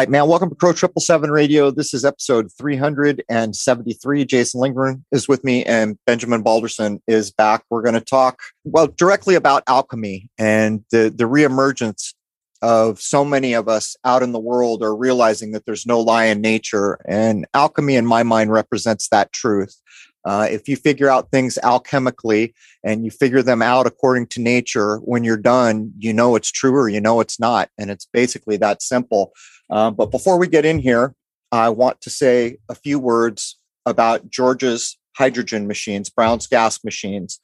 right, man. Welcome to Crow Triple Seven Radio. This is episode 373. Jason Lingren is with me, and Benjamin Balderson is back. We're going to talk, well, directly about alchemy and the the reemergence of so many of us out in the world are realizing that there's no lie in nature, and alchemy, in my mind, represents that truth. Uh, if you figure out things alchemically and you figure them out according to nature, when you're done, you know it's true or you know it's not. And it's basically that simple. Uh, but before we get in here, I want to say a few words about George's hydrogen machines, Brown's gas machines.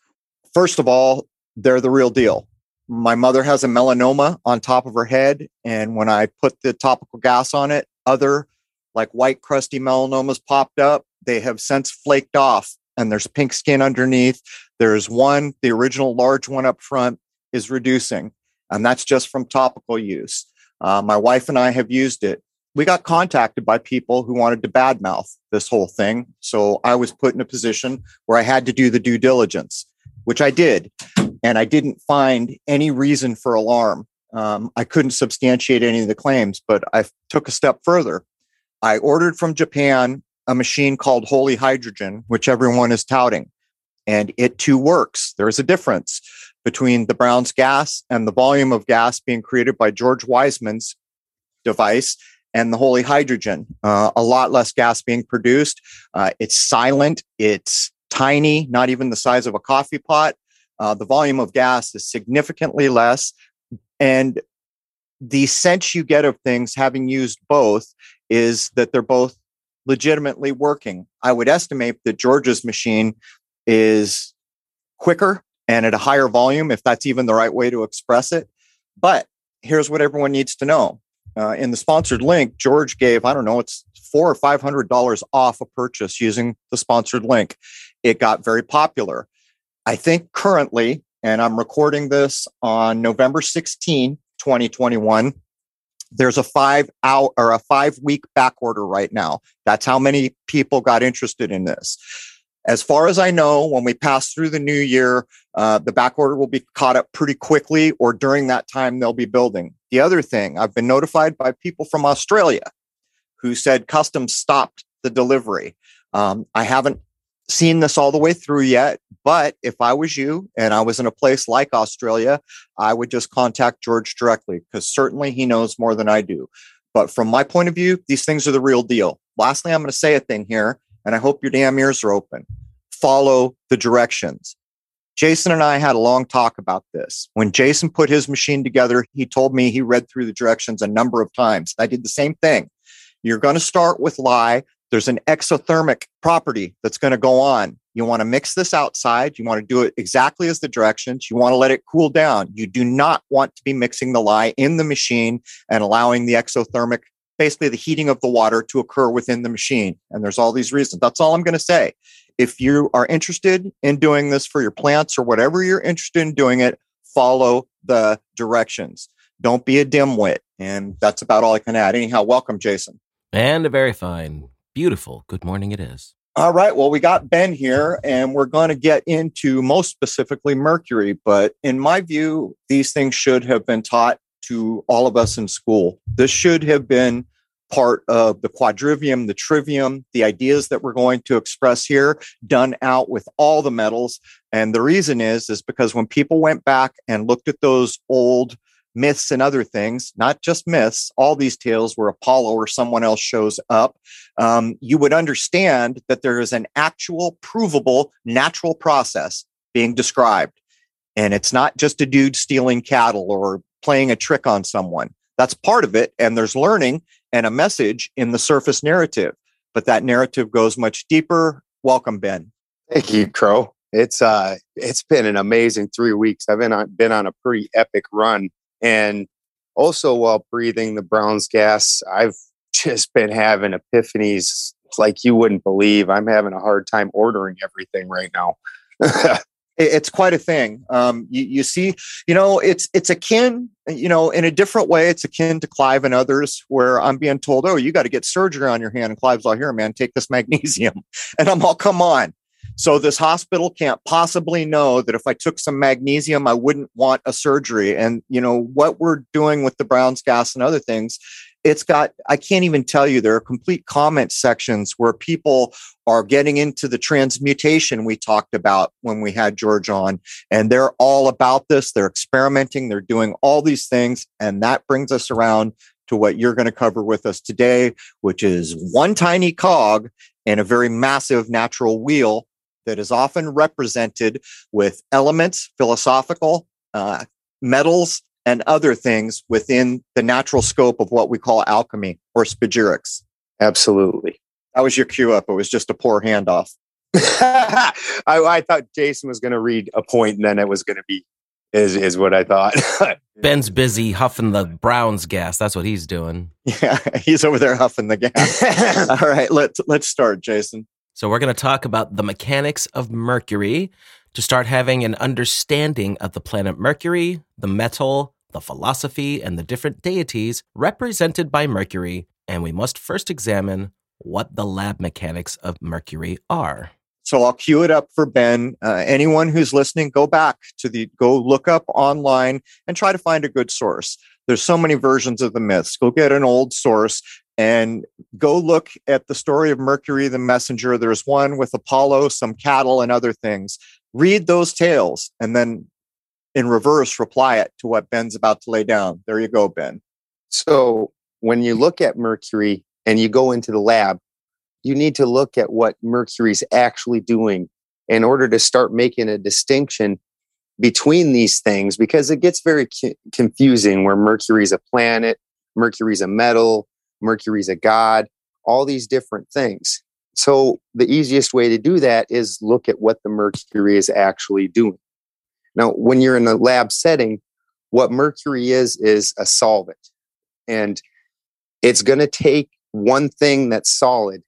First of all, they're the real deal. My mother has a melanoma on top of her head. And when I put the topical gas on it, other like white crusty melanomas popped up. They have since flaked off and there's pink skin underneath. There's one, the original large one up front is reducing, and that's just from topical use. Uh, my wife and I have used it. We got contacted by people who wanted to badmouth this whole thing. So I was put in a position where I had to do the due diligence, which I did. And I didn't find any reason for alarm. Um, I couldn't substantiate any of the claims, but I took a step further. I ordered from Japan a machine called Holy Hydrogen, which everyone is touting, and it too works. There's a difference between the Brown's gas and the volume of gas being created by George Wiseman's device and the Holy Hydrogen. Uh, a lot less gas being produced. Uh, it's silent. It's tiny, not even the size of a coffee pot. Uh, the volume of gas is significantly less. And the sense you get of things having used both is that they're both legitimately working. I would estimate that George's machine is quicker and at a higher volume, if that's even the right way to express it. But here's what everyone needs to know. Uh, in the sponsored link, George gave, I don't know, it's four or five hundred dollars off a purchase using the sponsored link. It got very popular. I think currently, and I'm recording this on November 16, 2021, there's a five hour or a five week back order right now. That's how many people got interested in this. As far as I know, when we pass through the new year, uh, the back order will be caught up pretty quickly, or during that time, they'll be building. The other thing, I've been notified by people from Australia who said customs stopped the delivery. Um, I haven't seen this all the way through yet, but if I was you and I was in a place like Australia, I would just contact George directly because certainly he knows more than I do. But from my point of view, these things are the real deal. Lastly, I'm going to say a thing here, and I hope your damn ears are open. Follow the directions. Jason and I had a long talk about this. When Jason put his machine together, he told me he read through the directions a number of times. I did the same thing. You're going to start with lye there's an exothermic property that's going to go on. You want to mix this outside. You want to do it exactly as the directions. You want to let it cool down. You do not want to be mixing the lye in the machine and allowing the exothermic, basically the heating of the water to occur within the machine. And there's all these reasons. That's all I'm going to say. If you are interested in doing this for your plants or whatever you're interested in doing it, follow the directions. Don't be a dimwit. And that's about all I can add. Anyhow, welcome, Jason. And a very fine Beautiful. Good morning, it is. All right. Well, we got Ben here, and we're going to get into most specifically mercury. But in my view, these things should have been taught to all of us in school. This should have been part of the quadrivium, the trivium, the ideas that we're going to express here, done out with all the metals. And the reason is, is because when people went back and looked at those old myths and other things, not just myths, all these tales where Apollo or someone else shows up, um, you would understand that there is an actual, provable, natural process being described. And it's not just a dude stealing cattle or playing a trick on someone. That's part of it. And there's learning and a message in the surface narrative. But that narrative goes much deeper. Welcome, Ben. Thank you, Crow. It's uh it's been an amazing three weeks. I've been on been on a pretty epic run and also, while breathing the Brown's gas, I've just been having epiphanies like you wouldn't believe. I'm having a hard time ordering everything right now. it's quite a thing. Um, you, you, see, you know, it's it's akin, you know, in a different way. It's akin to Clive and others, where I'm being told, "Oh, you got to get surgery on your hand," and Clive's all, "Here, man, take this magnesium," and I'm all, "Come on." So this hospital can't possibly know that if I took some magnesium, I wouldn't want a surgery. And you know what we're doing with the Brown's gas and other things. It's got, I can't even tell you, there are complete comment sections where people are getting into the transmutation we talked about when we had George on. And they're all about this. They're experimenting, they're doing all these things. And that brings us around to what you're going to cover with us today, which is one tiny cog in a very massive natural wheel that is often represented with elements, philosophical, uh, metals, and other things within the natural scope of what we call alchemy or spagyrics. Absolutely. That was your cue up. It was just a poor handoff. I, I, thought Jason was going to read a point and then it was going to be is is what I thought. Ben's busy huffing the Browns gas. That's what he's doing. Yeah, he's over there huffing the gas. All right, let's let's start, Jason. So we're going to talk about the mechanics of Mercury to start having an understanding of the planet Mercury, the metal, the philosophy, and the different deities represented by Mercury. And we must first examine what the lab mechanics of Mercury are. So I'll cue it up for Ben. Uh, anyone who's listening, go back to the, go look up online and try to find a good source. There's so many versions of the myths. Go get an old source and go look at the story of Mercury the messenger. There's one with Apollo, some cattle, and other things. Read those tales and then in reverse reply it to what Ben's about to lay down. There you go, Ben. So when you look at Mercury and you go into the lab, you need to look at what Mercury's actually doing in order to start making a distinction between these things because it gets very confusing where Mercury's a planet, Mercury's a metal, Mercury's a god, all these different things. So the easiest way to do that is look at what the mercury is actually doing. Now, when you're in a lab setting, what mercury is is a solvent. And it's going to take one thing that's solid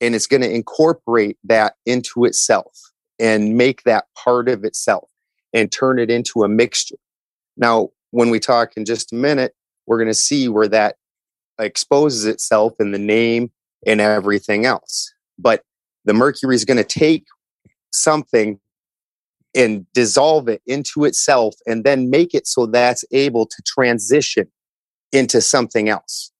and it's going to incorporate that into itself and make that part of itself and turn it into a mixture. Now, when we talk in just a minute, we're going to see where that exposes itself in the name and everything else. But the mercury is going to take something and dissolve it into itself and then make it so that's able to transition into something else.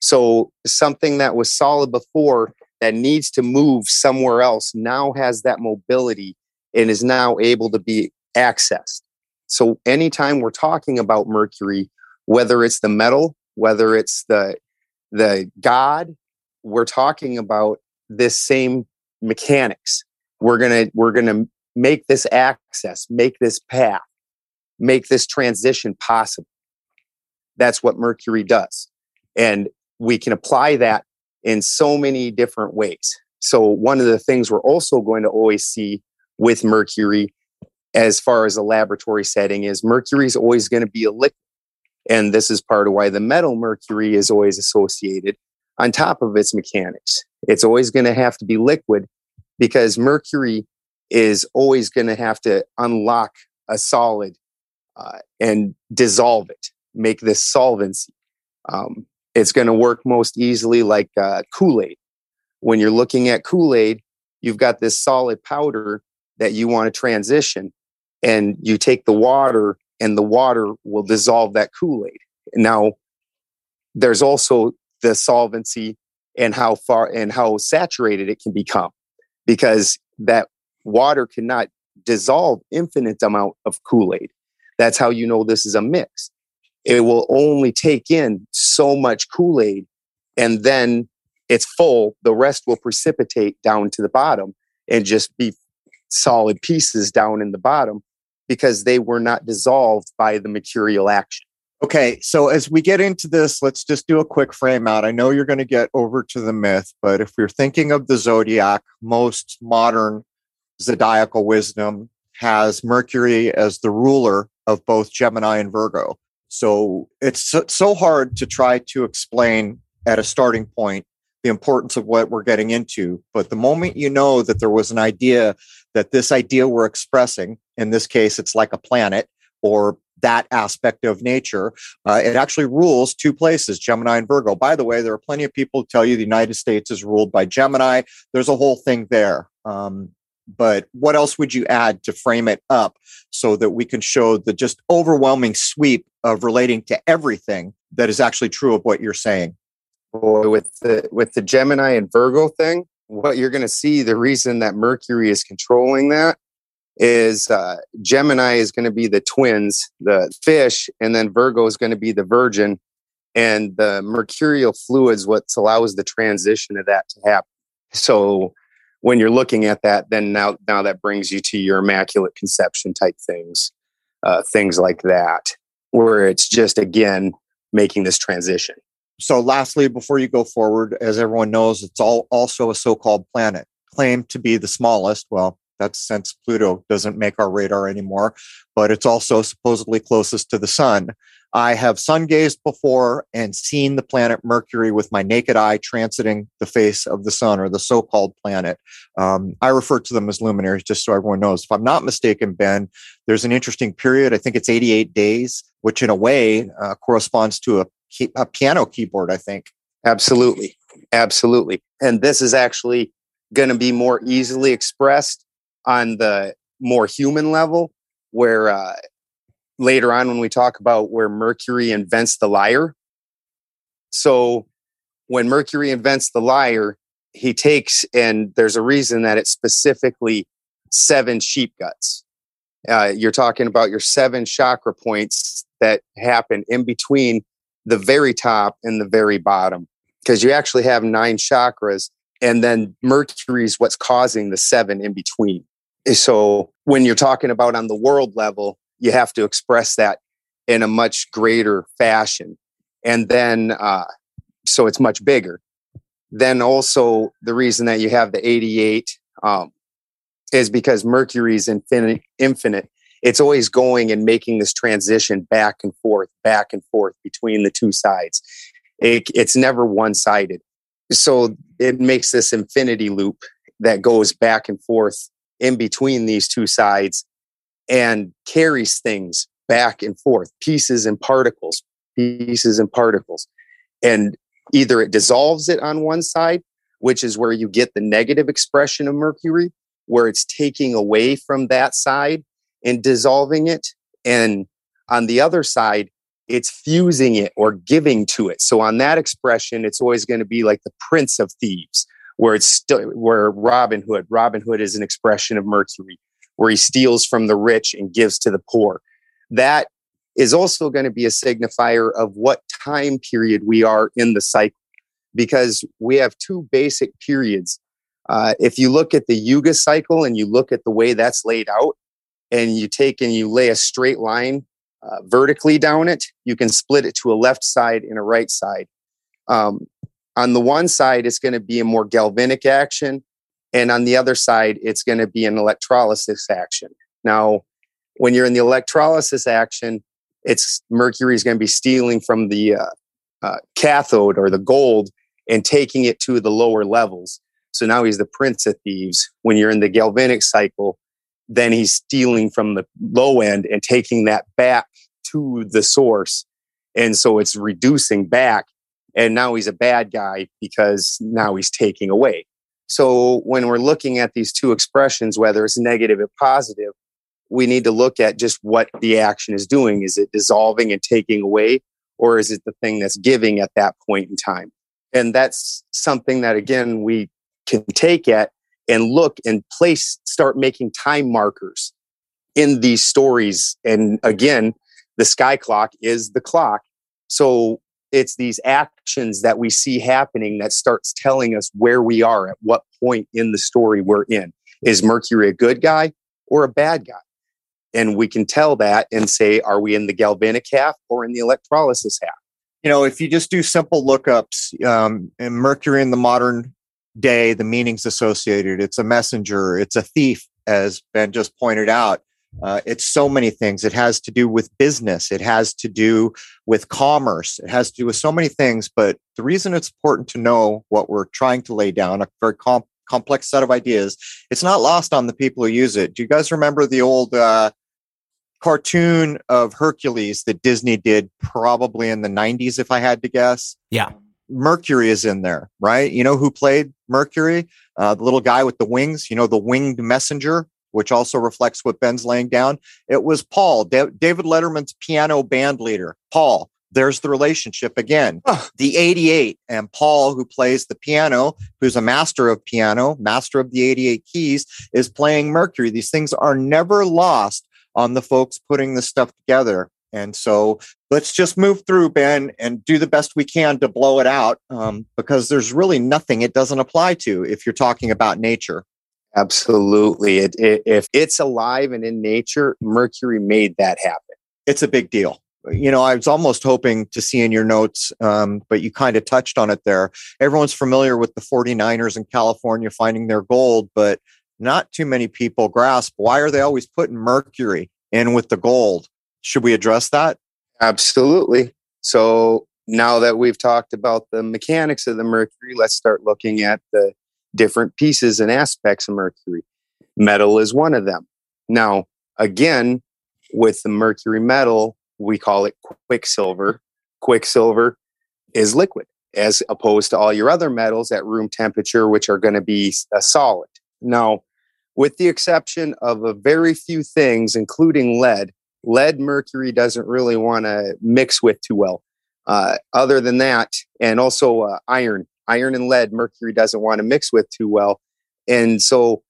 So something that was solid before that needs to move somewhere else now has that mobility and is now able to be accessed. So anytime we're talking about mercury, whether it's the metal whether it's the the god we're talking about this same mechanics we're going to we're going to make this access make this path make this transition possible. That's what mercury does. And we can apply that in so many different ways. So one of the things we're also going to always see with mercury as far as a laboratory setting is mercury is always going to be a liquid. And this is part of why the metal mercury is always associated on top of its mechanics. It's always going to have to be liquid because mercury is always going to have to unlock a solid uh, and dissolve it, make this solvency. Um, it's going to work most easily like uh, Kool Aid. When you're looking at Kool Aid, you've got this solid powder that you want to transition, and you take the water and the water will dissolve that Kool Aid. Now, there's also the solvency and how far and how saturated it can become because that water cannot dissolve infinite amount of Kool-Aid. That's how you know this is a mix. It will only take in so much Kool-Aid and then it's full. The rest will precipitate down to the bottom and just be solid pieces down in the bottom because they were not dissolved by the mercurial action. Okay, so as we get into this, let's just do a quick frame out. I know you're going to get over to the myth, but if we're thinking of the zodiac, most modern zodiacal wisdom has Mercury as the ruler of both Gemini and Virgo. So it's so, hard to try to explain at a starting point the importance of what we're getting into. But the moment you know that there was an idea that this idea we're expressing, in this case, it's like a planet or that aspect of nature, uh, it actually rules two places, Gemini and Virgo. By the way, there are plenty of people who tell you the United States is ruled by Gemini. There's a whole thing there. Um, but what else would you add to frame it up so that we can show the just overwhelming sweep of relating to everything that is actually true of what you're saying? Boy, with the with the Gemini and Virgo thing, what you're going to see, the reason that Mercury is controlling that is uh, Gemini is going to be the twins, the fish, and then Virgo is going to be the virgin. And the mercurial fluids, what allows the transition of that to happen. So when you're looking at that, then now now that brings you to your immaculate conception type things, uh, things like that, where it's just again making this transition. So, lastly, before you go forward, as everyone knows, it's all also a so-called planet claimed to be the smallest. Well, that's since Pluto doesn't make our radar anymore, but it's also supposedly closest to the sun. I have sun gazed before and seen the planet Mercury with my naked eye transiting the face of the sun or the so called planet. Um, I refer to them as luminaries just so everyone knows. If I'm not mistaken, Ben, there's an interesting period. I think it's 88 days, which in a way uh, corresponds to a, key, a piano keyboard, I think. Absolutely. Absolutely. And this is actually going to be more easily expressed on the more human level where uh, later on when we talk about where Mercury invents the lyre. So when Mercury invents the lyre, he takes, and there's a reason that it's specifically seven sheep guts. Uh, you're talking about your seven chakra points that happen in between the very top and the very bottom, because you actually have nine chakras, and then Mercury is what's causing the seven in between. So when you're talking about on the world level, you have to express that in a much greater fashion. And then, uh, so it's much bigger. Then also the reason that you have the 88 um, is because Mercury is infinite, infinite. It's always going and making this transition back and forth, back and forth between the two sides. It, it's never one sided. So it makes this infinity loop that goes back and forth in between these two sides and carries things back and forth, pieces and particles, pieces and particles. And either it dissolves it on one side, which is where you get the negative expression of Mercury, where it's taking away from that side and dissolving it. And on the other side, it's fusing it or giving to it. So on that expression, it's always going to be like the prince of thieves, where it's still where Robin Hood. Robin Hood is an expression of Mercury where he steals from the rich and gives to the poor. That is also going to be a signifier of what time period we are in the cycle because we have two basic periods. Uh, if you look at the Yuga cycle and you look at the way that's laid out, and you take and you lay a straight line uh, vertically down it, you can split it to a left side and a right side. Um, on the one side, it's going to be a more galvanic action. And on the other side, it's going to be an electrolysis action. Now, when you're in the electrolysis action, it's mercury is going to be stealing from the uh, uh, cathode or the gold and taking it to the lower levels. So now he's the prince of thieves. When you're in the galvanic cycle, then he's stealing from the low end and taking that back to the source. And so it's reducing back. And now he's a bad guy because now he's taking away. So when we're looking at these two expressions, whether it's negative or positive, we need to look at just what the action is doing. Is it dissolving and taking away, or is it the thing that's giving at that point in time? And that's something that, again, we can take at and look and place, start making time markers in these stories. And again, the sky clock is the clock. So it's these actions that we see happening that starts telling us where we are at what point in the story we're in. Is mercury a good guy or a bad guy? And we can tell that and say are we in the galvanic half or in the electrolysis half? You know if you just do simple lookups um, in mercury in the modern day the meanings associated it's a messenger it's a thief as ben just pointed out uh, it's so many things. It has to do with business. It has to do with commerce. It has to do with so many things. But the reason it's important to know what we're trying to lay down, a very com- complex set of ideas, it's not lost on the people who use it. Do you guys remember the old uh, cartoon of Hercules that Disney did probably in the 90s, if I had to guess? Yeah. Mercury is in there, right? You know who played Mercury? Uh, the little guy with the wings, you know, the winged messenger, which also reflects what Ben's laying down. It was Paul, da- David Letterman's piano band leader. Paul, there's the relationship again. The 88 and Paul, who plays the piano, who's a master of piano, master of the 88 keys, is playing Mercury. These things are never lost on the folks putting the stuff together. And so let's just move through, Ben, and do the best we can to blow it out um, because there's really nothing it doesn't apply to if you're talking about nature. Absolutely. It, it, if it's alive and in nature, Mercury made that happen. It's a big deal. You know, I was almost hoping to see in your notes, um, but you kind of touched on it there. Everyone's familiar with the 49ers in California finding their gold, but not too many people grasp why are they always putting Mercury in with the gold? Should we address that? Absolutely. So now that we've talked about the mechanics of the Mercury, let's start looking at the different pieces and aspects of Mercury. Metal is one of them. Now, again, with the Mercury metal, we call it quicksilver. Quicksilver is liquid as opposed to all your other metals at room temperature, which are going to be a solid. Now, with the exception of a very few things, including lead, lead mercury doesn't really want to mix with too well. Uh, other than that, and also uh, iron, iron and lead, mercury doesn't want to mix with too well. And so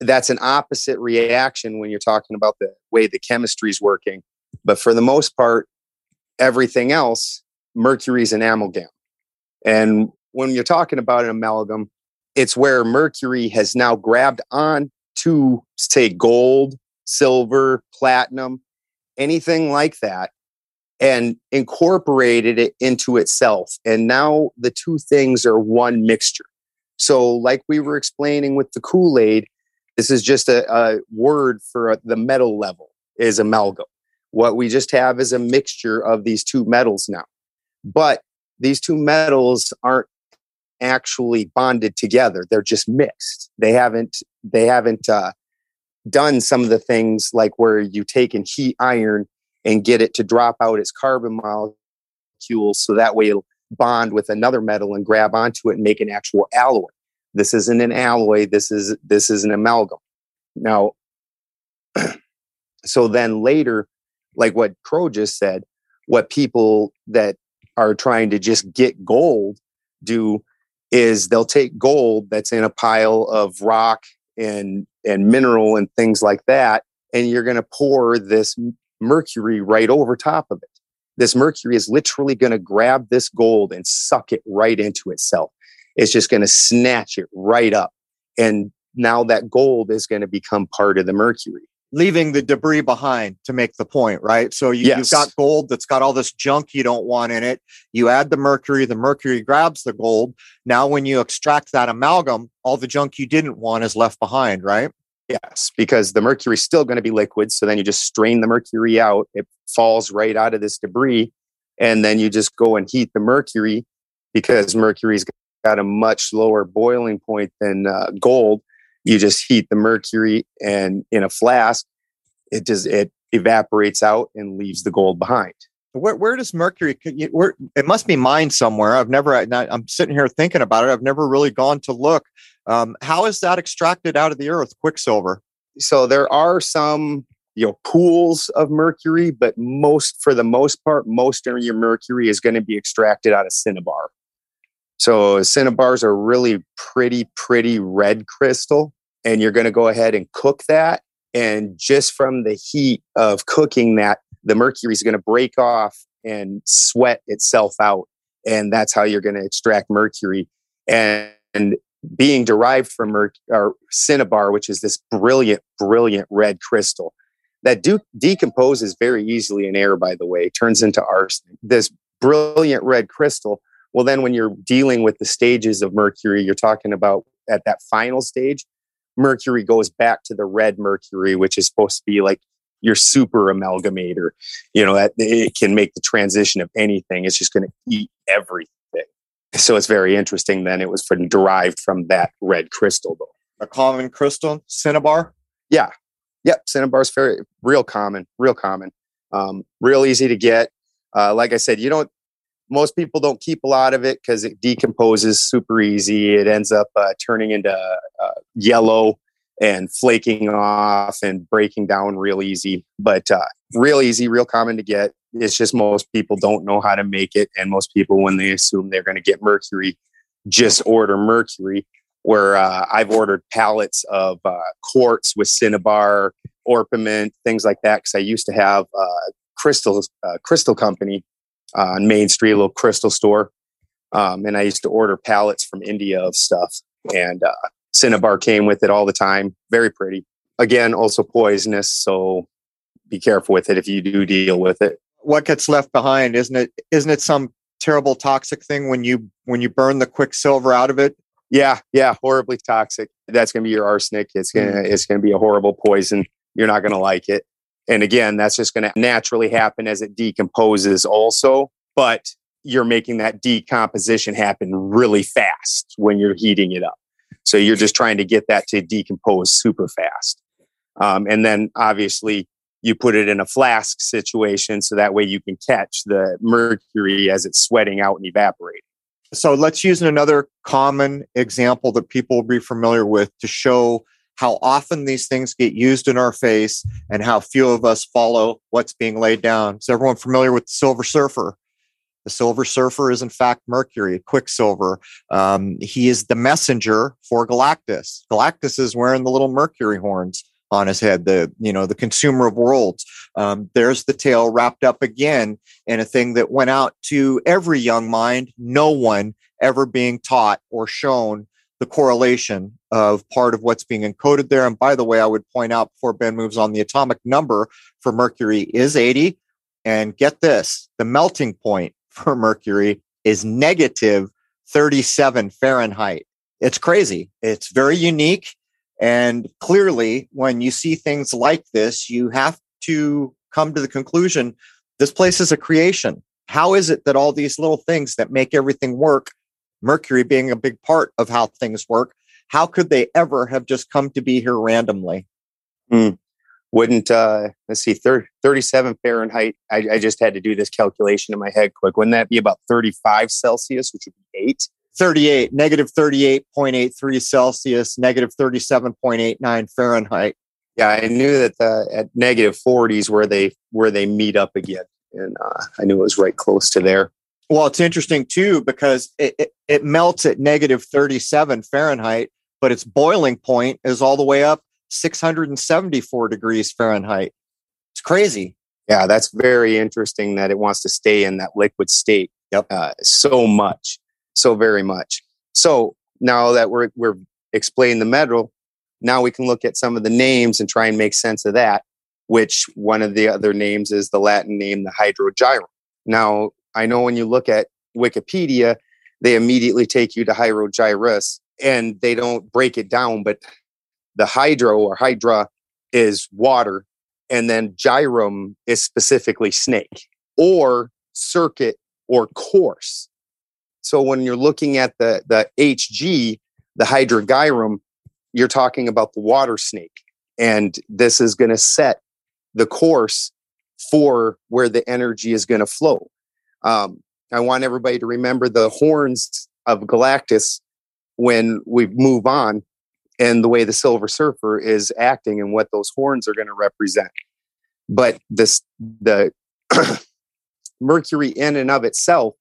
that's an opposite reaction when you're talking about the way the chemistry is working. But for the most part, everything else, mercury is an amalgam. And when you're talking about an amalgam, it's where mercury has now grabbed on to, say, gold, silver, platinum, anything like that and incorporated it into itself. And now the two things are one mixture. So, like we were explaining with the Kool Aid, this is just a, a word for the metal level is amalgam. What we just have is a mixture of these two metals now. But these two metals aren't actually bonded together. They're just mixed. They haven't they haven't uh, done some of the things like where you take and heat iron and get it to drop out its carbon molecules so that way it'll bond with another metal and grab onto it and make an actual alloy. This isn't an alloy, this is this is an amalgam. Now so then later like what Crow just said, what people that are trying to just get gold do is they'll take gold that's in a pile of rock and and mineral and things like that and you're going to pour this mercury right over top of it this mercury is literally going to grab this gold and suck it right into itself it's just going to snatch it right up and now that gold is going to become part of the mercury leaving the debris behind to make the point, right? So you, have got gold that's got all this junk you don't want in it. You add the mercury, the mercury grabs the gold. Now, when you extract that amalgam, all the junk you didn't want is left behind, right? Yes, because the mercury is still going to be liquid. So then you just strain the mercury out. It falls right out of this debris. And then you just go and heat the mercury because mercury's got a much lower boiling point than uh, gold you just heat the mercury and in a flask it just it evaporates out and leaves the gold behind where, where does mercury where it must be mined somewhere. I've never i'm sitting here thinking about it. I've never really gone to look. Um, how is that extracted out of the earth quicksilver? So there are some you know pools of mercury but most for the most part most of your mercury is going to be extracted out of cinnabar. So cinnabars are really pretty pretty red crystal and you're going to go ahead and cook that. And just from the heat of cooking that, the mercury is going to break off and sweat itself out. And that's how you're going to extract mercury. And, and being derived from merc- or cinnabar, which is this brilliant, brilliant red crystal that do- decomposes very easily in air, by the way, turns into arsenic. This brilliant red crystal. Well, then when you're dealing with the stages of mercury, you're talking about at that final stage, mercury goes back to the red mercury, which is supposed to be like your super amalgamator. You know, that it can make the transition of anything. It's just going to eat everything. So it's very interesting. Then it was from derived from that red crystal, though. A common crystal, cinnabar. Yeah, yep. Cinnabar is very real common, real common, um, real easy to get. Uh, like I said, you don't most people don't keep a lot of it because it decomposes super easy. It ends up uh, turning into uh, yellow and flaking off and breaking down real easy. But uh, real easy, real common to get. It's just most people don't know how to make it, and most people, when they assume they're going to get mercury, just order mercury. Where uh, I've ordered pallets of uh, quartz with cinnabar, orpiment, things like that, because I used to have uh, crystals, uh, crystal company on Main Street, a little crystal store. Um, and I used to order pallets from India of stuff. And uh, Cinnabar came with it all the time. Very pretty. Again, also poisonous. So be careful with it if you do deal with it. What gets left behind, isn't it? Isn't it some terrible toxic thing when you when you burn the quicksilver out of it? Yeah, yeah, horribly toxic. That's going to be your arsenic. It's gonna mm. it's going to be a horrible poison. You're not going to like it. And again, that's just going to naturally happen as it decomposes also. But you're making that decomposition happen really fast when you're heating it up. So you're just trying to get that to decompose super fast. Um, and then obviously you put it in a flask situation so that way you can catch the mercury as it's sweating out and evaporating. So let's use another common example that people will be familiar with to show how often these things get used in our face and how few of us follow what's being laid down. Is everyone familiar with the Silver Surfer? The Silver Surfer is, in fact, Mercury, Quicksilver. Um, he is the messenger for Galactus. Galactus is wearing the little Mercury horns on his head, the you know the consumer of worlds. Um, there's the tale wrapped up again in a thing that went out to every young mind. No one ever being taught or shown the correlation of part of what's being encoded there. And by the way, I would point out before Ben moves on, the atomic number for Mercury is 80. And get this the melting point for Mercury is negative 37 Fahrenheit. It's crazy. It's very unique. And clearly, when you see things like this, you have to come to the conclusion this place is a creation. How is it that all these little things that make everything work Mercury being a big part of how things work, how could they ever have just come to be here randomly? Mm. Wouldn't, uh, let's see, 30, 37 Fahrenheit. I, I, just had to do this calculation in my head quick. Wouldn't that be about 35 Celsius, which would be eight? 38, negative 38.83 Celsius, negative 37.89 Fahrenheit. Yeah, I knew that the, at negative 40s where they where they meet up again, and uh, I knew it was right close to there. Well, it's interesting too because it, it, it, melts at negative 37 Fahrenheit, but its boiling point is all the way up 674 degrees Fahrenheit. It's crazy. Yeah, that's very interesting that it wants to stay in that liquid state yep. Uh, so much, so very much. So now that we're, we're explaining the metal, now we can look at some of the names and try and make sense of that, which one of the other names is the Latin name, the hydrogyrum. Now, I know when you look at Wikipedia, they immediately take you to hydrogyrus and they don't break it down, but the hydro or hydra is water, and then gyrum is specifically snake or circuit or course. So when you're looking at the, the HG, the hydrogyrum, you're talking about the water snake. And this is going to set the course for where the energy is going to flow. Um, I want everybody to remember the horns of Galactus when we move on and the way the Silver Surfer is acting and what those horns are going to represent. But this, the Mercury in and of itself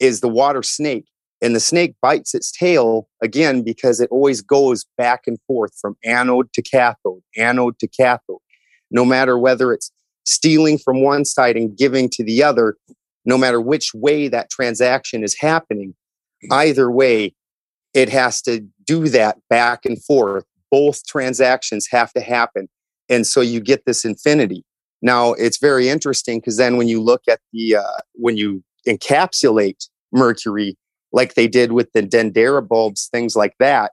is the water snake. And the snake bites its tail again because it always goes back and forth from anode to cathode, anode to cathode. No matter whether it's stealing from one side and giving to the other, no matter which way that transaction is happening, either way, it has to do that back and forth. Both transactions have to happen. And so you get this infinity. Now, it's very interesting because then when you look at the, uh, when you encapsulate mercury, like they did with the dendera bulbs, things like that,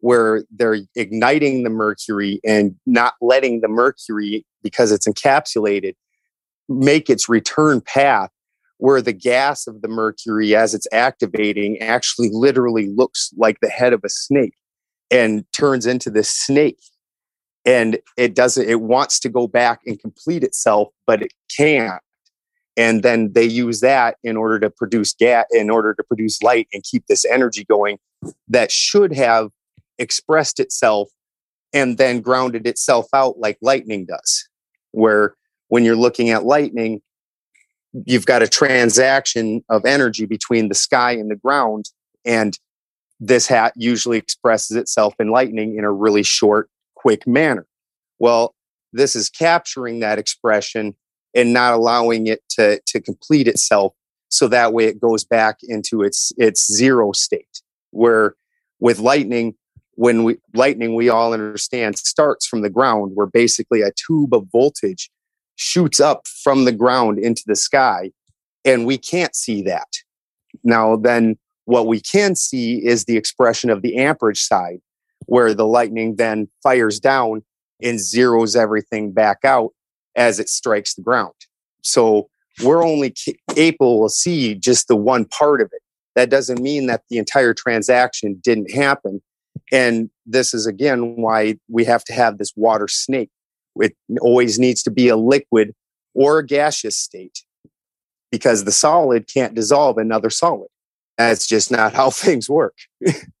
where they're igniting the mercury and not letting the mercury, because it's encapsulated, make its return path where the gas of the mercury as it's activating actually literally looks like the head of a snake and turns into this snake. And it doesn't it wants to go back and complete itself but it can't. And then they use that in order to produce gas in order to produce light and keep this energy going that should have expressed itself and then grounded itself out like lightning does where when you're looking at lightning you've got a transaction of energy between the sky and the ground and this hat usually expresses itself in lightning in a really short quick manner. Well this is capturing that expression and not allowing it to, to complete itself so that way it goes back into its its zero state where with lightning when we lightning we all understand starts from the ground where basically a tube of voltage shoots up from the ground into the sky and we can't see that now then what we can see is the expression of the amperage side where the lightning then fires down and zeroes everything back out as it strikes the ground. So we're only able to see just the one part of it. That doesn't mean that the entire transaction didn't happen. And this is again why we have to have this water snake. It always needs to be a liquid or a gaseous state because the solid can't dissolve another solid. That's just not how things work.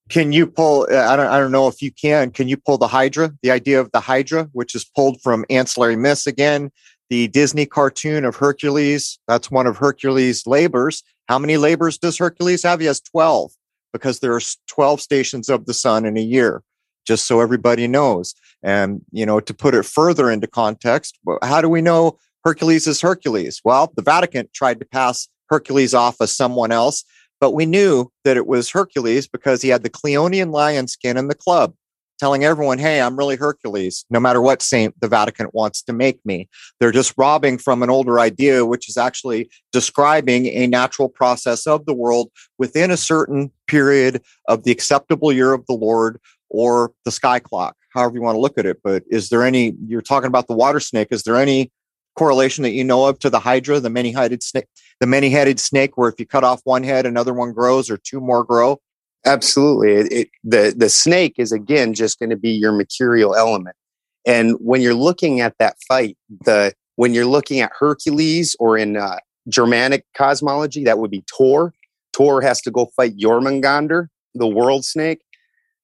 can you pull? Uh, I don't. I don't know if you can. Can you pull the Hydra? The idea of the Hydra, which is pulled from Ancillary Myths again, the Disney cartoon of Hercules. That's one of Hercules' labors. How many labors does Hercules have? He has twelve because there are twelve stations of the sun in a year. Just so everybody knows, and you know, to put it further into context, how do we know Hercules is Hercules? Well, the Vatican tried to pass Hercules off as someone else but we knew that it was Hercules because he had the Cleonian lion skin in the club, telling everyone, hey, I'm really Hercules, no matter what saint the Vatican wants to make me. They're just robbing from an older idea, which is actually describing a natural process of the world within a certain period of the acceptable year of the Lord or the sky clock, however you want to look at it. But is there any, you're talking about the water snake, is there any correlation that you know of to the hydra, the many-headed snake, the many-headed snake, where if you cut off one head, another one grows, or two more grow? Absolutely. It, it, the the snake is again just going to be your mercurial element, and when you're looking at that fight, the when you're looking at Hercules or in uh, Germanic cosmology, that would be Thor. Thor has to go fight Jormungandr, the world snake.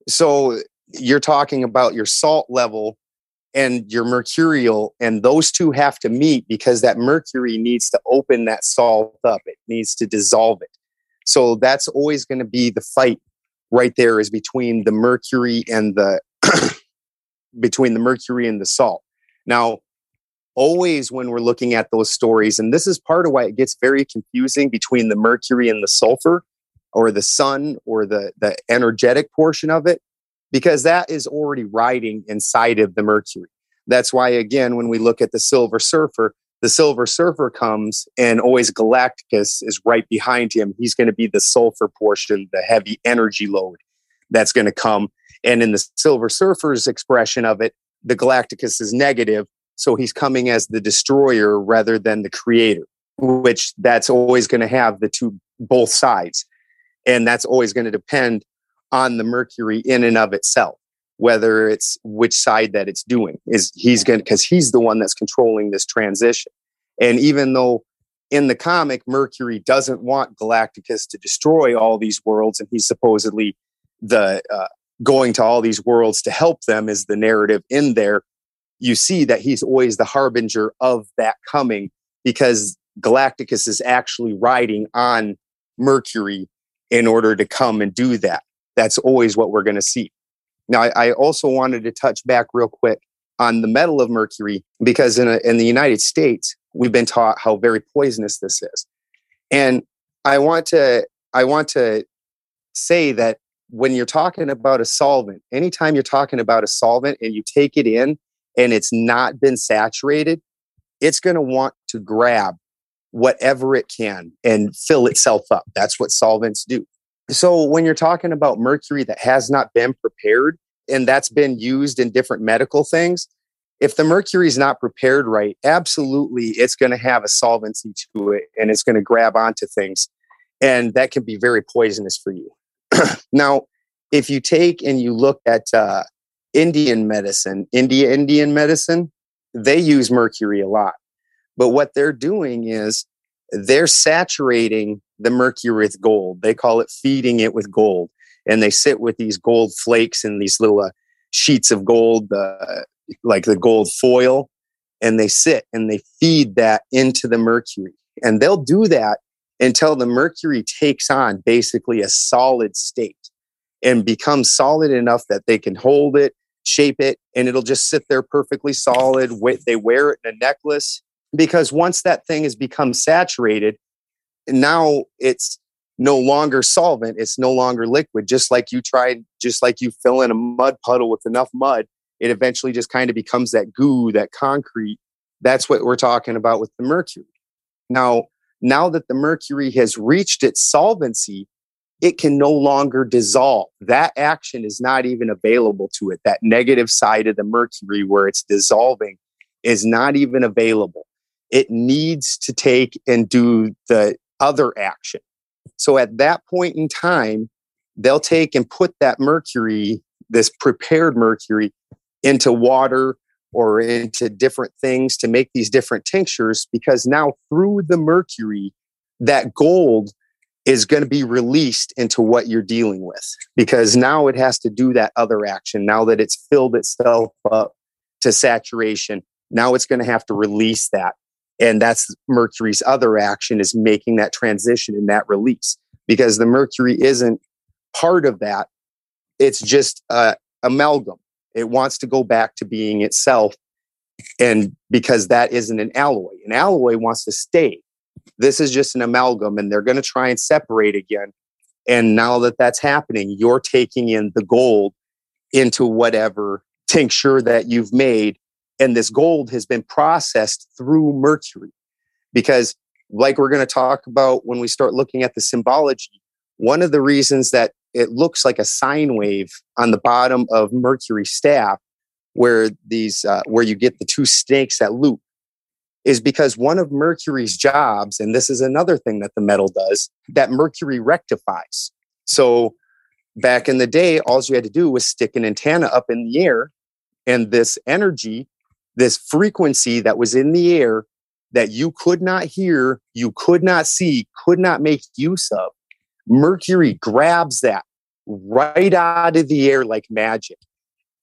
So you're talking about your salt level and your mercurial and those two have to meet because that mercury needs to open that salt up. It needs to dissolve it. So that's always going to be the fight right there is between the mercury and the between the mercury and the salt. Now always when we're looking at those stories and this is part of why it gets very confusing between the mercury and the sulfur or the sun or the the energetic portion of it because that is already riding inside of the Mercury. That's why, again, when we look at the Silver Surfer, the Silver Surfer comes and always Galacticus is right behind him. He's going to be the sulfur portion, the heavy energy load that's going to come. And in the Silver Surfer's expression of it, the Galacticus is negative. So he's coming as the destroyer rather than the creator, which that's always going to have the two, both sides. And that's always going to depend on the mercury in and of itself whether it's which side that it's doing is he's going to because he's the one that's controlling this transition. And even though in the comic mercury doesn't want galacticus to destroy all these worlds and he's supposedly the uh, going to all these worlds to help them is the narrative in there you see that he's always the harbinger of that coming because galacticus is actually riding on mercury in order to come and do that that's always what we're going to see. Now, I, I, also wanted to touch back real quick on the metal of mercury because in, a, in the United States, we've been taught how very poisonous this is. And I want to I want to say that when you're talking about a solvent, anytime you're talking about a solvent and you take it in and it's not been saturated, it's going to want to grab whatever it can and fill itself up. That's what solvents do. So when you're talking about mercury that has not been prepared and that's been used in different medical things, if the mercury is not prepared right, absolutely it's going to have a solvency to it and it's going to grab onto things. And that can be very poisonous for you. now, if you take and you look at uh, Indian medicine, India Indian medicine, they use mercury a lot. But what they're doing is they're saturating the mercury with gold. They call it feeding it with gold. And they sit with these gold flakes and these little uh, sheets of gold, uh, like the gold foil, and they sit and they feed that into the mercury. And they'll do that until the mercury takes on basically a solid state and becomes solid enough that they can hold it, shape it, and it'll just sit there perfectly solid. They wear it in a necklace because once that thing has become saturated, now it's no longer solvent, it's no longer liquid. Just like you tried, just like you fill in a mud puddle with enough mud, it eventually just kind of becomes that goo, that concrete. That's what we're talking about with the mercury. Now, now that the mercury has reached its solvency, it can no longer dissolve. That action is not even available to it. That negative side of the mercury where it's dissolving is not even available. It needs to take and do the other action. So at that point in time, they'll take and put that mercury, this prepared mercury, into water or into different things to make these different tinctures because now through the mercury, that gold is going to be released into what you're dealing with because now it has to do that other action. Now that it's filled itself up to saturation, now it's going to have to release that. And that's Mercury's other action is making that transition and that release because the Mercury isn't part of that. It's just a amalgam. It wants to go back to being itself. And because that isn't an alloy, an alloy wants to stay. This is just an amalgam, and they're going to try and separate again. And now that that's happening, you're taking in the gold into whatever tincture that you've made. And this gold has been processed through mercury. Because, like we're going to talk about when we start looking at the symbology, one of the reasons that it looks like a sine wave on the bottom of Mercury staff, where these uh, where you get the two snakes that loop, is because one of Mercury's jobs, and this is another thing that the metal does, that Mercury rectifies. So back in the day, all you had to do was stick an antenna up in the air, and this energy, this frequency that was in the air that you could not hear, you could not see, could not make use of, Mercury grabs that right out of the air like magic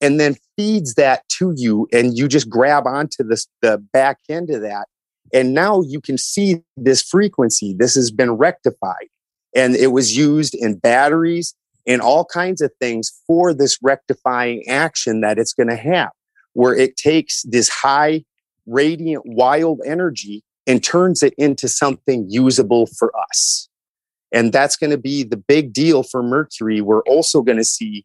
and then feeds that to you and you just grab onto this, the back end of that. And now you can see this frequency. This has been rectified. And it was used in batteries and all kinds of things for this rectifying action that it's going to have where it takes this high radiant wild energy and turns it into something usable for us and that's going to be the big deal for Mercury. We're also going to see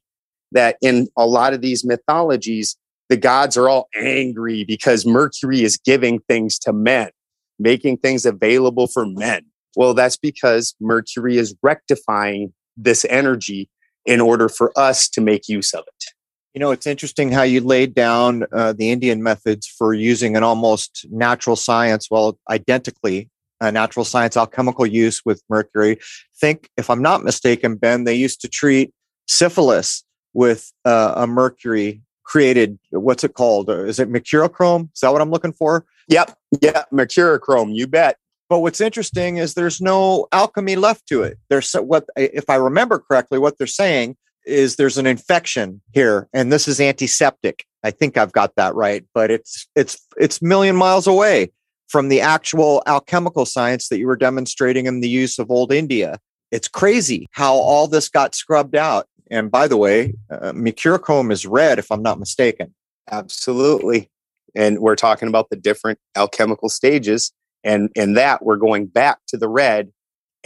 that in a lot of these mythologies, the gods are all angry because Mercury is giving things to men, making things available for men. Well, that's because Mercury is rectifying this energy in order for us to make use of it. You know, it's interesting how you laid down uh, the Indian methods for using an almost natural science, well, identically uh, natural science alchemical use with mercury. Think, if I'm not mistaken, Ben, they used to treat syphilis with uh, a mercury created. What's it called? Uh, is it mercurochrome? Is that what I'm looking for? Yep. Yeah. Mercurochrome. You bet. But what's interesting is there's no alchemy left to it. There's what, if I remember correctly, what they're saying is there's an infection here, and this is antiseptic. I think I've got that right, but it's it's it's million miles away from the actual alchemical science that you were demonstrating in the use of old India. It's crazy how all this got scrubbed out. And by the way, uh, mercurochrome is red, if I'm not mistaken. Absolutely. And we're talking about the different alchemical stages. And in that, we're going back to the red.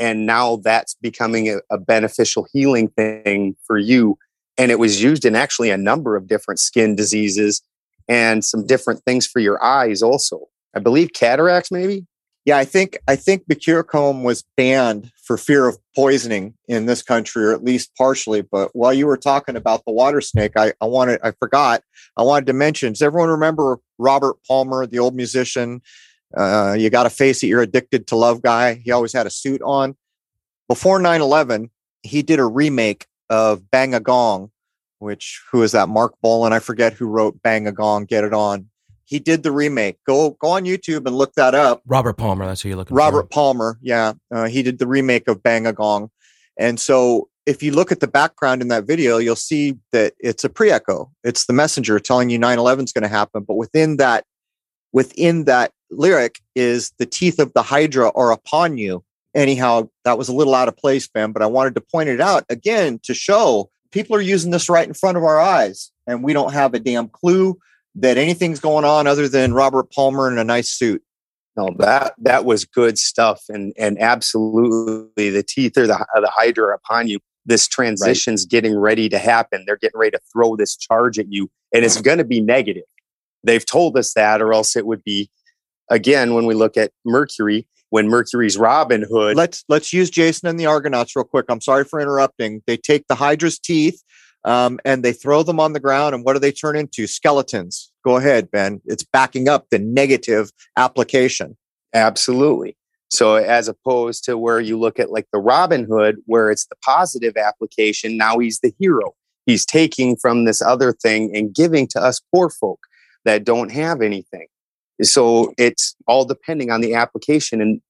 And now that's becoming a, a beneficial healing thing for you. And it was used in actually a number of different skin diseases and some different things for your eyes also. I believe cataracts, maybe. Yeah, I think I think mercurochrome was banned for fear of poisoning in this country, or at least partially. But while you were talking about the water snake, I, I wanted I forgot I wanted to mention. Does everyone remember Robert Palmer, the old musician? Uh, you got to face it, you're addicted to love guy. He always had a suit on. Before 9-11, he did a remake of Bang a Gong, which who is that? Marc Bolan. I forget who wrote Bang a Gong, Get It On He did the remake. Go go on YouTube and look that up. Robert Palmer, that's who you're looking Robert for. Palmer, yeah, uh, he did the remake of Bang a Gong, and so if you look at the background in that video, you'll see that it's a pre-echo. It's the messenger telling you 9/11 is going to happen, but within that within that lyric is the teeth of the hydra are upon you. Anyhow, that was a little out of place, Ben, but I wanted to point it out again to show people are using this right in front of our eyes, and we don't have a damn clue that anything's going on other than Robert Palmer in a nice suit. No, that that was good stuff, and and absolutely the teeth are the the hydra upon you. This transition's right. getting ready to happen. They're getting ready to throw this charge at you, and it's going to be negative. They've told us that, or else it would be again when we look at Mercury. When Mercury's Robin Hood. Let's let's use Jason and the Argonauts real quick. I'm sorry for interrupting. They take the Hydra's teeth um, and they throw them on the ground, and what do they turn into? Skeletons. Go ahead, Ben. It's backing up the negative application. Absolutely. So as opposed to where you look at like the Robin Hood, where it's the positive application, now he's the hero. He's taking from this other thing and giving to us poor folk that don't have anything. So it's all depending on the application. And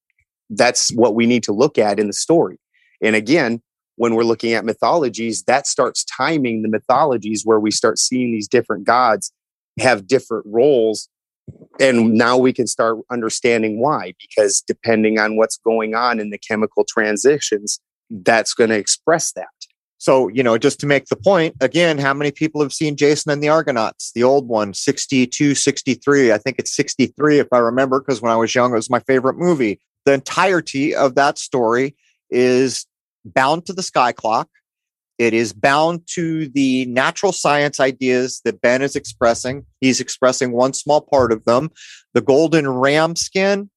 that's what we need to look at in the story. And again, when we're looking at mythologies, that starts timing the mythologies where we start seeing these different gods have different roles. And now we can start understanding why, because depending on what's going on in the chemical transitions, that's going to express that. So, you know, just to make the point, again, how many people have seen Jason and the Argonauts, the old one, 62, 63? I think it's 63 if I remember, because when I was young, it was my favorite movie. The entirety of that story is bound to the sky clock. It is bound to the natural science ideas that Ben is expressing. He's expressing one small part of them. The golden ram skin,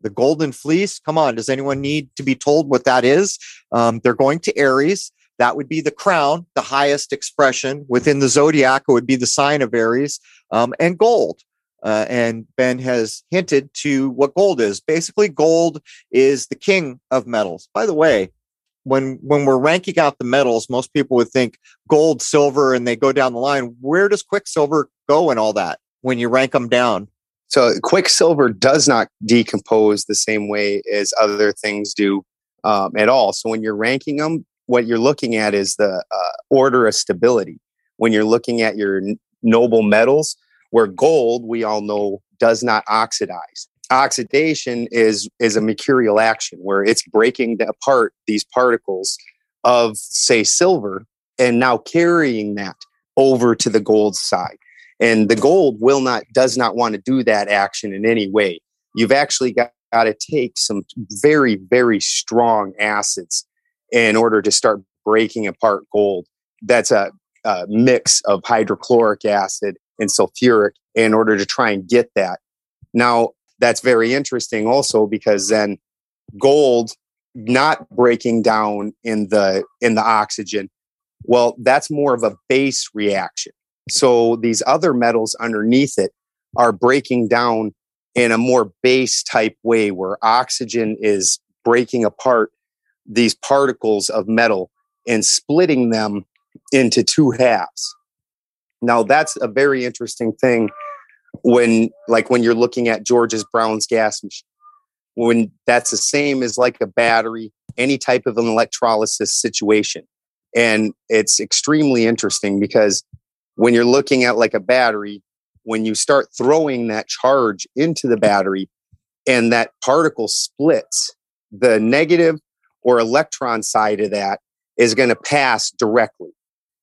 the golden fleece. Come on, does anyone need to be told what that is? Um, they're going to Aries. That would be the crown, the highest expression within the zodiac. It would be the sign of Aries um, and gold. Uh, and Ben has hinted to what gold is. Basically, gold is the king of metals. By the way, when when we're ranking out the metals, most people would think gold, silver, and they go down the line. Where does quicksilver go and all that when you rank them down? So quicksilver does not decompose the same way as other things do um, at all. So when you're ranking them, what you're looking at is the uh, order of stability. When you're looking at your n- noble metals, where gold, we all know, does not oxidize. Oxidation is is a mercurial action where it's breaking apart these particles of, say, silver, and now carrying that over to the gold side. And the gold will not does not want to do that action in any way. You've actually got, got to take some very very strong acids in order to start breaking apart gold. That's a, a mix of hydrochloric acid and sulfuric in order to try and get that. Now, that's very interesting also because then gold not breaking down in the in the oxygen well that's more of a base reaction so these other metals underneath it are breaking down in a more base type way where oxygen is breaking apart these particles of metal and splitting them into two halves. Now that's a very interesting thing when like when you're looking at George's Brown's gas machine. When that's the same as like a battery, any type of an electrolysis situation. And it's extremely interesting because when you're looking at like a battery, when you start throwing that charge into the battery and that particle splits, the negative or electron side of that is going to pass directly.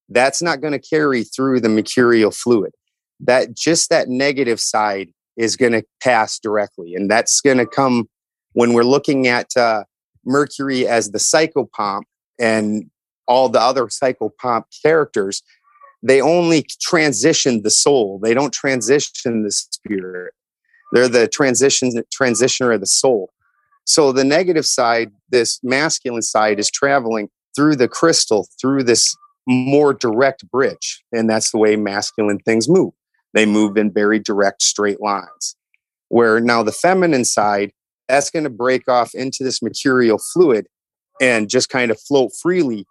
That's not going to carry through the mercurial fluid. That just that negative side is going to pass directly. And that's going to come when we're looking at uh, Mercury as the psychopomp and all the other psychopomp characters. They only transition the soul. They don't transition the spirit. They're the transition transitioner of the soul. So the negative side, this masculine side, is traveling through the crystal, through this more direct bridge. And that's the way masculine things move. They move in very direct, straight lines. Where now the feminine side, that's going to break off into this mercurial fluid and just kind of float freely.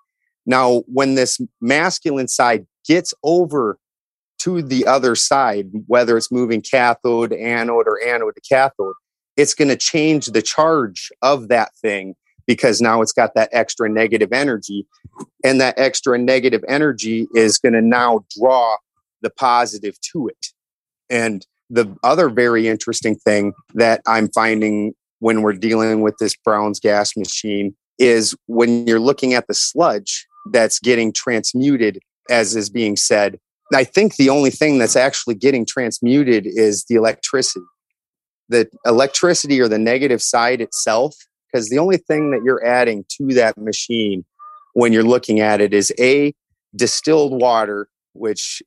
Now, when this masculine side gets over to the other side, whether it's moving cathode, anode, or anode to cathode, it's going to change the charge of that thing because now it's got that extra negative energy. And that extra negative energy is going to now draw the positive to it. And the other very interesting thing that I'm finding when we're dealing with this Brown's gas machine is when you're looking at the sludge that's getting transmuted, as is being said. I think the only thing that's actually getting transmuted is the electricity. The electricity or the negative side itself because the only thing that you're adding to that machine when you're looking at it is a distilled water which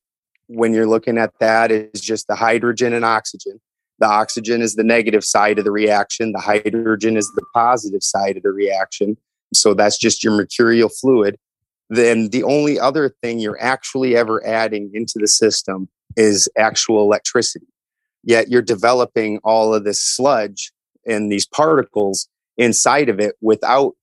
when you're looking at that is just the hydrogen and oxygen. The oxygen is the negative side of the reaction. The hydrogen is the positive side of the reaction. So that's just your mercurial fluid. Then the only other thing you're actually ever adding into the system is actual electricity yet you're developing all of this sludge and these particles inside of it without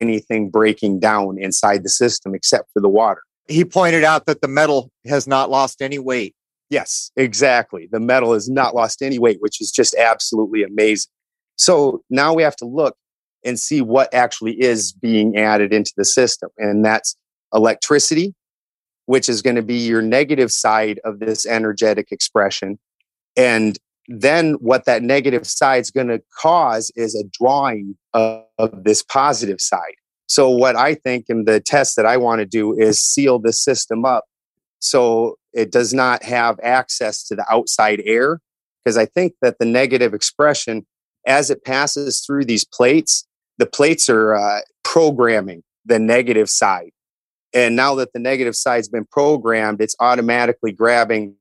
anything breaking down inside the system except for the water. He pointed out that the metal has not lost any weight. Yes, exactly. The metal has not lost any weight, which is just absolutely amazing. So now we have to look and see what actually is being added into the system. And that's electricity, which is going to be your negative side of this energetic expression, and then what that negative side is going to cause is a drawing of, of, this positive side. So what I think and the test that I want to do is seal the system up so it does not have access to the outside air because I think that the negative expression as it passes through these plates, the plates are uh, programming the negative side. And now that the negative side's been programmed, it's automatically grabbing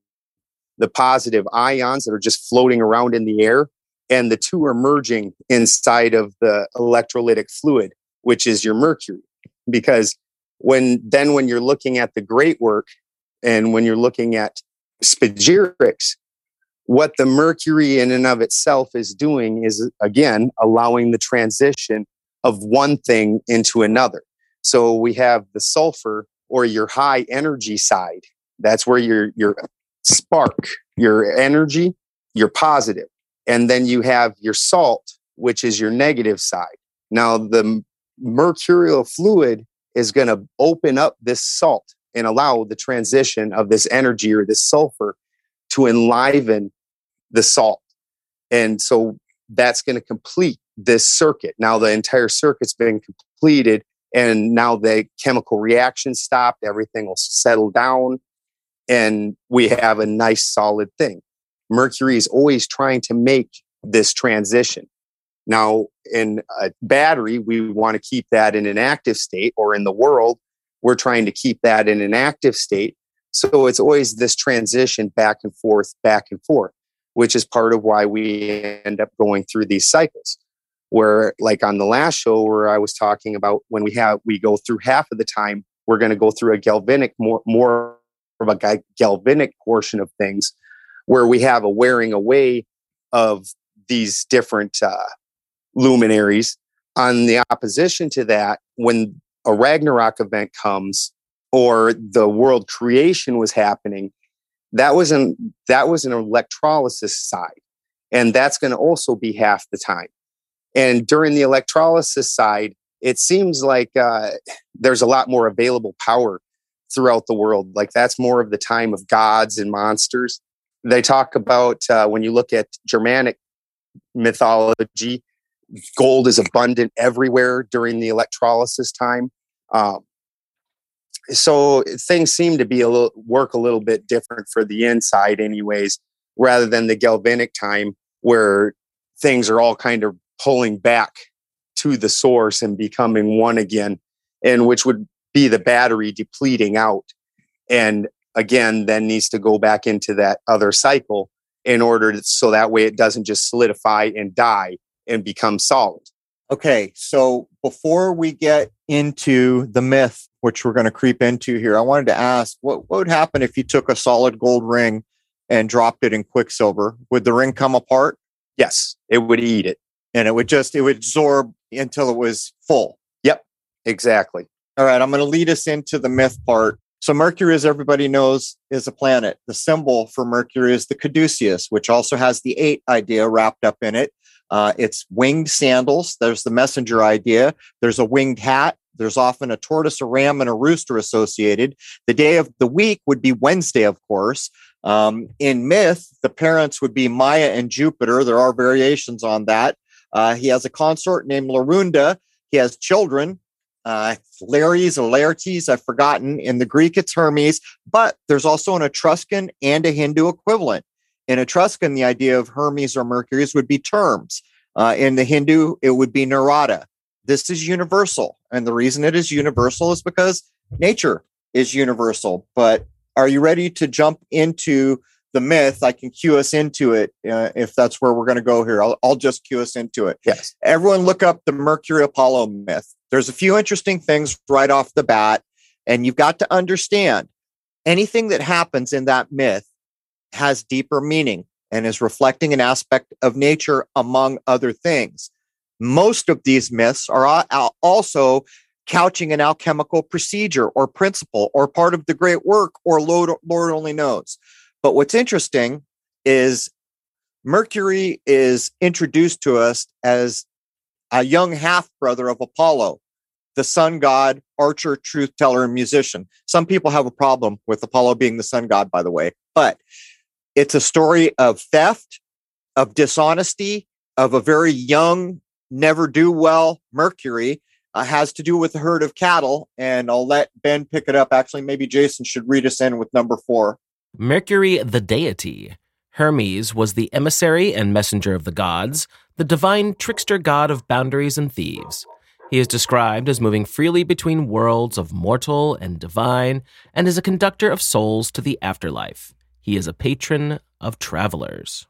the positive ions that are just floating around in the air, and the two are merging inside of the electrolytic fluid, which is your mercury. Because when then when you're looking at the great work and when you're looking at spagyrics, what the mercury in and of itself is doing is again allowing the transition of one thing into another. So we have the sulfur or your high energy side. That's where your your spark, your energy, your positive. And then you have your salt, which is your negative side. Now, the mercurial fluid is going to open up this salt and allow the transition of this energy or this sulfur to enliven the salt. And so that's going to complete this circuit. Now the entire circuit's been completed and now the chemical reaction stopped, everything will settle down and we have a nice solid thing. Mercury is always trying to make this transition. Now, in a battery, we want to keep that in an active state, or in the world, we're trying to keep that in an active state. So it's always this transition back and forth, back and forth, which is part of why we end up going through these cycles. Where, like on the last show, where I was talking about when we have we go through half of the time, we're going to go through a galvanic more more of a galvanic portion of things where we have a wearing away of these different uh, luminaries. On the opposition to that, when a Ragnarok event comes or the world creation was happening, that was an that was an electrolysis side, and that's going to also be half the time. And during the electrolysis side, it seems like uh, there's a lot more available power throughout the world. Like that's more of the time of gods and monsters. They talk about uh, when you look at Germanic mythology, gold is abundant everywhere during the electrolysis time. Um, so things seem to be a little work a little bit different for the inside, anyways, rather than the galvanic time where things are all kind of pulling back to the source and becoming one again, and which would be the battery depleting out. And again then needs to go back into that other cycle in order to, so that way it doesn't just solidify and die and become solid. Okay so before we get into the myth which we're going to creep into here i wanted to ask what, what would happen if you took a solid gold ring and dropped it in quicksilver? Would the ring come apart? Yes it would eat it. And it would just it would absorb until it was full? Yep exactly all right, I'm going to lead us into the myth part. So Mercury, as everybody knows, is a planet. The symbol for Mercury is the caduceus, which also has the eight idea wrapped up in it. Uh, it's winged sandals. There's the messenger idea. There's a winged hat. There's often a tortoise, a ram, and a rooster associated. The day of the week would be Wednesday, of course. Um, in myth, the parents would be Maya and Jupiter. There are variations on that. Uh, he has a consort named Larunda. He has children, uh, Lares or Laertes, I've forgotten. In the Greek, it's Hermes, but there's also an Etruscan and a Hindu equivalent. In Etruscan, the idea of Hermes or Mercury's would be Turms. Uh, in the Hindu, it would be Narada. This is universal. And the reason it is universal is because nature is universal. But are you ready to jump into the myth? I can cue us into it uh, if that's where we're going to go here. I'll, I'll just cue us into it. Yes. Everyone look up the Mercury Apollo myth. There's a few interesting things right off the bat. And you've got to understand anything that happens in that myth has deeper meaning and is reflecting an aspect of nature among other things. Most of these myths are also couching an alchemical procedure or principle or part of the great work or Lord, Lord only knows. But what's interesting is Mercury is introduced to us as a young half brother of Apollo, the sun god, archer, truth teller, and musician. Some people have a problem with Apollo being the sun god, by the way, but it's a story of theft, of dishonesty, of a very young, never do well Mercury. Uh, has to do with a herd of cattle, and I'll let Ben pick it up. Actually, maybe Jason should read us in with number four. Mercury, the deity. Hermes was the emissary and messenger of the gods, the divine trickster god of boundaries and thieves. He is described as moving freely between worlds of mortal and divine, and is a conductor of souls to the afterlife. He is a patron of travelers.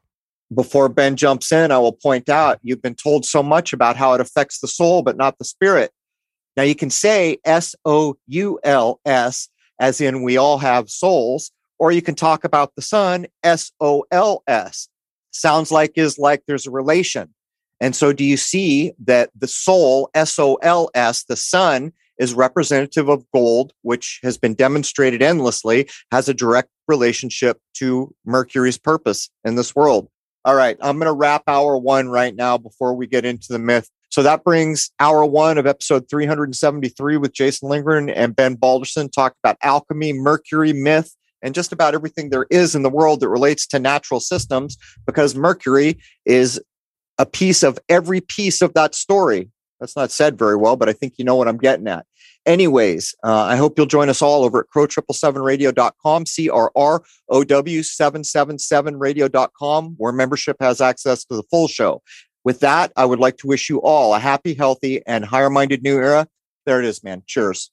Before Ben jumps in, I will point out you've been told so much about how it affects the soul, but not the spirit. Now you can say S O U L S, as in we all have souls, or you can talk about the sun, S O L S. Sounds like is like there's a relation. And so do you see that the soul, S O L S, the sun, is representative of gold, which has been demonstrated endlessly, has a direct relationship to Mercury's purpose in this world. All right, I'm going to wrap hour one right now before we get into the myth. So that brings hour one of episode 373 with Jason Lindgren and Ben Balderson. Talked about alchemy, Mercury, myth, and just about everything there is in the world that relates to natural systems because Mercury is a piece of every piece of that story. That's not said very well, but I think you know what I'm getting at. Anyways, uh, I hope you'll join us all over at crow777radio.com, C-R-R-O-W 777radio.com, where membership has access to the full show. With that, I would like to wish you all a happy, healthy, and higher minded new era. There it is, man. Cheers.